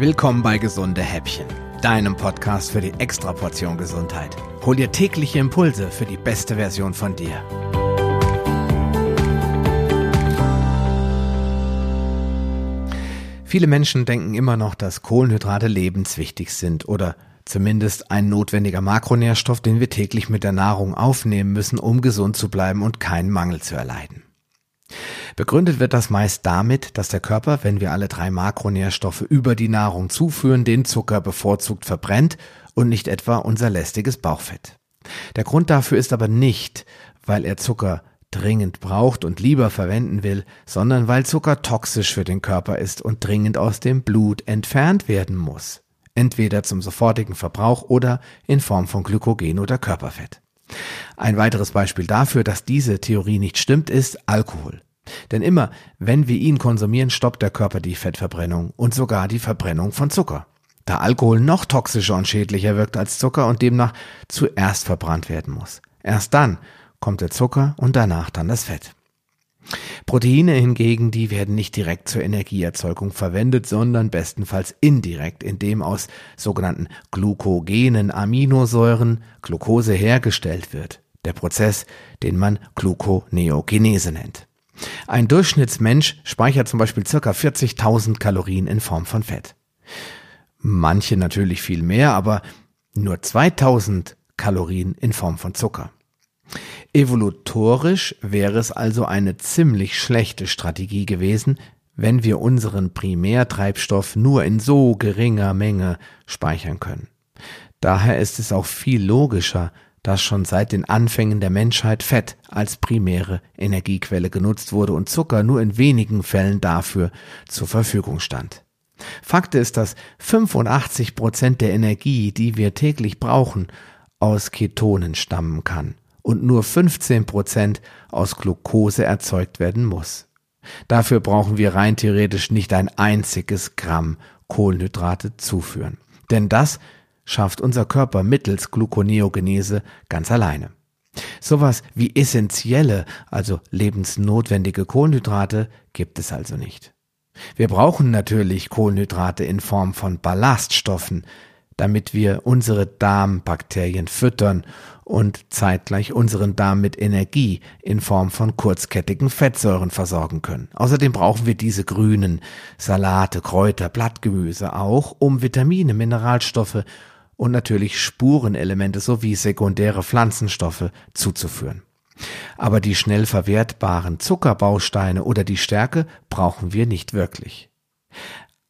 Willkommen bei Gesunde Häppchen, deinem Podcast für die Extraportion Gesundheit. Hol dir tägliche Impulse für die beste Version von dir. Viele Menschen denken immer noch, dass Kohlenhydrate lebenswichtig sind oder zumindest ein notwendiger Makronährstoff, den wir täglich mit der Nahrung aufnehmen müssen, um gesund zu bleiben und keinen Mangel zu erleiden. Begründet wird das meist damit, dass der Körper, wenn wir alle drei Makronährstoffe über die Nahrung zuführen, den Zucker bevorzugt verbrennt und nicht etwa unser lästiges Bauchfett. Der Grund dafür ist aber nicht, weil er Zucker dringend braucht und lieber verwenden will, sondern weil Zucker toxisch für den Körper ist und dringend aus dem Blut entfernt werden muss. Entweder zum sofortigen Verbrauch oder in Form von Glykogen oder Körperfett. Ein weiteres Beispiel dafür, dass diese Theorie nicht stimmt, ist Alkohol. Denn immer, wenn wir ihn konsumieren, stoppt der Körper die Fettverbrennung und sogar die Verbrennung von Zucker. Da Alkohol noch toxischer und schädlicher wirkt als Zucker und demnach zuerst verbrannt werden muss. Erst dann kommt der Zucker und danach dann das Fett. Proteine hingegen, die werden nicht direkt zur Energieerzeugung verwendet, sondern bestenfalls indirekt, indem aus sogenannten glukogenen Aminosäuren Glucose hergestellt wird. Der Prozess, den man Gluconeogenese nennt. Ein Durchschnittsmensch speichert zum Beispiel circa 40.000 Kalorien in Form von Fett. Manche natürlich viel mehr, aber nur 2000 Kalorien in Form von Zucker. Evolutorisch wäre es also eine ziemlich schlechte Strategie gewesen, wenn wir unseren Primärtreibstoff nur in so geringer Menge speichern können. Daher ist es auch viel logischer, dass schon seit den Anfängen der Menschheit Fett als primäre Energiequelle genutzt wurde und Zucker nur in wenigen Fällen dafür zur Verfügung stand. Fakt ist, dass 85 Prozent der Energie, die wir täglich brauchen, aus Ketonen stammen kann und nur 15 Prozent aus Glucose erzeugt werden muss. Dafür brauchen wir rein theoretisch nicht ein einziges Gramm Kohlenhydrate zuführen. Denn das schafft unser Körper mittels Gluconeogenese ganz alleine. Sowas wie essentielle, also lebensnotwendige Kohlenhydrate gibt es also nicht. Wir brauchen natürlich Kohlenhydrate in Form von Ballaststoffen, damit wir unsere Darmbakterien füttern und zeitgleich unseren Darm mit Energie in Form von kurzkettigen Fettsäuren versorgen können. Außerdem brauchen wir diese grünen Salate, Kräuter, Blattgemüse auch, um Vitamine, Mineralstoffe und natürlich Spurenelemente sowie sekundäre Pflanzenstoffe zuzuführen. Aber die schnell verwertbaren Zuckerbausteine oder die Stärke brauchen wir nicht wirklich.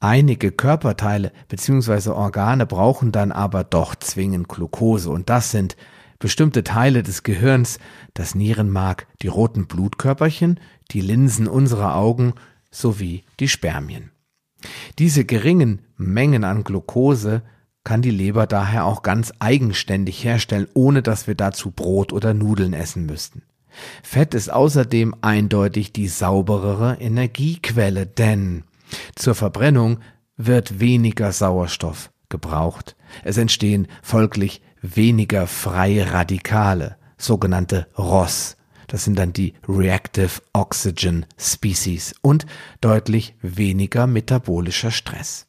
Einige Körperteile bzw. Organe brauchen dann aber doch zwingend Glucose und das sind bestimmte Teile des Gehirns, das Nierenmark, die roten Blutkörperchen, die Linsen unserer Augen sowie die Spermien. Diese geringen Mengen an Glucose kann die Leber daher auch ganz eigenständig herstellen, ohne dass wir dazu Brot oder Nudeln essen müssten. Fett ist außerdem eindeutig die sauberere Energiequelle, denn zur Verbrennung wird weniger Sauerstoff gebraucht. Es entstehen folglich weniger freie Radikale, sogenannte ROS. Das sind dann die Reactive Oxygen Species und deutlich weniger metabolischer Stress.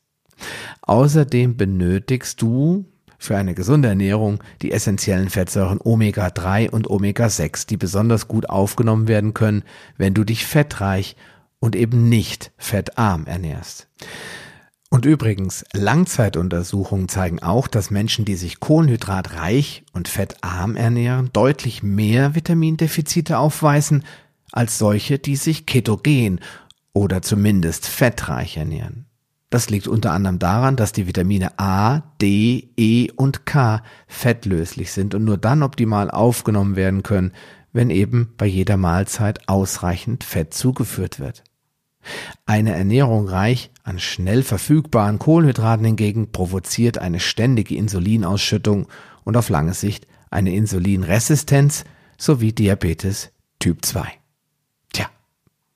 Außerdem benötigst du für eine gesunde Ernährung die essentiellen Fettsäuren Omega-3 und Omega-6, die besonders gut aufgenommen werden können, wenn du dich fettreich und eben nicht fettarm ernährst. Und übrigens, Langzeituntersuchungen zeigen auch, dass Menschen, die sich kohlenhydratreich und fettarm ernähren, deutlich mehr Vitamindefizite aufweisen als solche, die sich ketogen oder zumindest fettreich ernähren. Das liegt unter anderem daran, dass die Vitamine A, D, E und K fettlöslich sind und nur dann optimal aufgenommen werden können, wenn eben bei jeder Mahlzeit ausreichend Fett zugeführt wird. Eine Ernährung reich an schnell verfügbaren Kohlenhydraten hingegen provoziert eine ständige Insulinausschüttung und auf lange Sicht eine Insulinresistenz sowie Diabetes Typ 2. Tja,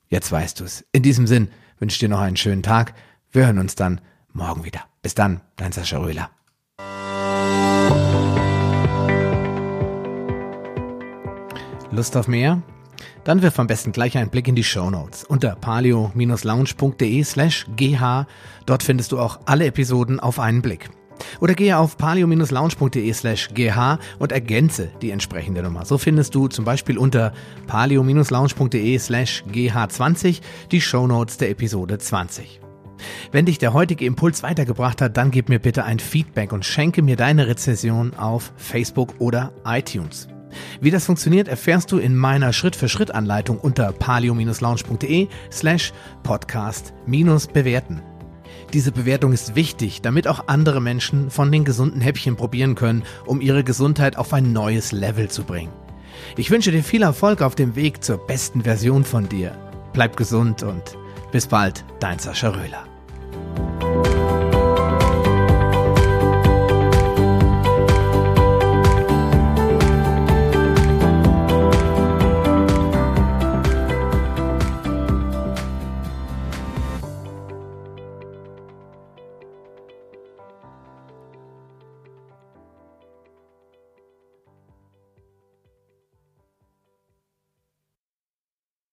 jetzt weißt du's. In diesem Sinn wünsche ich dir noch einen schönen Tag. Wir hören uns dann morgen wieder. Bis dann, dein Sascha Röhler. Lust auf mehr? Dann wirf am besten gleich einen Blick in die Show Notes unter palio-lounge.de slash gh. Dort findest du auch alle Episoden auf einen Blick. Oder gehe auf palio-lounge.de slash gh und ergänze die entsprechende Nummer. So findest du zum Beispiel unter palio-lounge.de slash gh20 die Shownotes der Episode 20. Wenn dich der heutige Impuls weitergebracht hat, dann gib mir bitte ein Feedback und schenke mir deine Rezession auf Facebook oder iTunes. Wie das funktioniert, erfährst du in meiner Schritt-für-Schritt-Anleitung unter palio-lounge.de slash podcast-bewerten. Diese Bewertung ist wichtig, damit auch andere Menschen von den gesunden Häppchen probieren können, um ihre Gesundheit auf ein neues Level zu bringen. Ich wünsche dir viel Erfolg auf dem Weg zur besten Version von dir. Bleib gesund und bis bald, dein Sascha Röhler.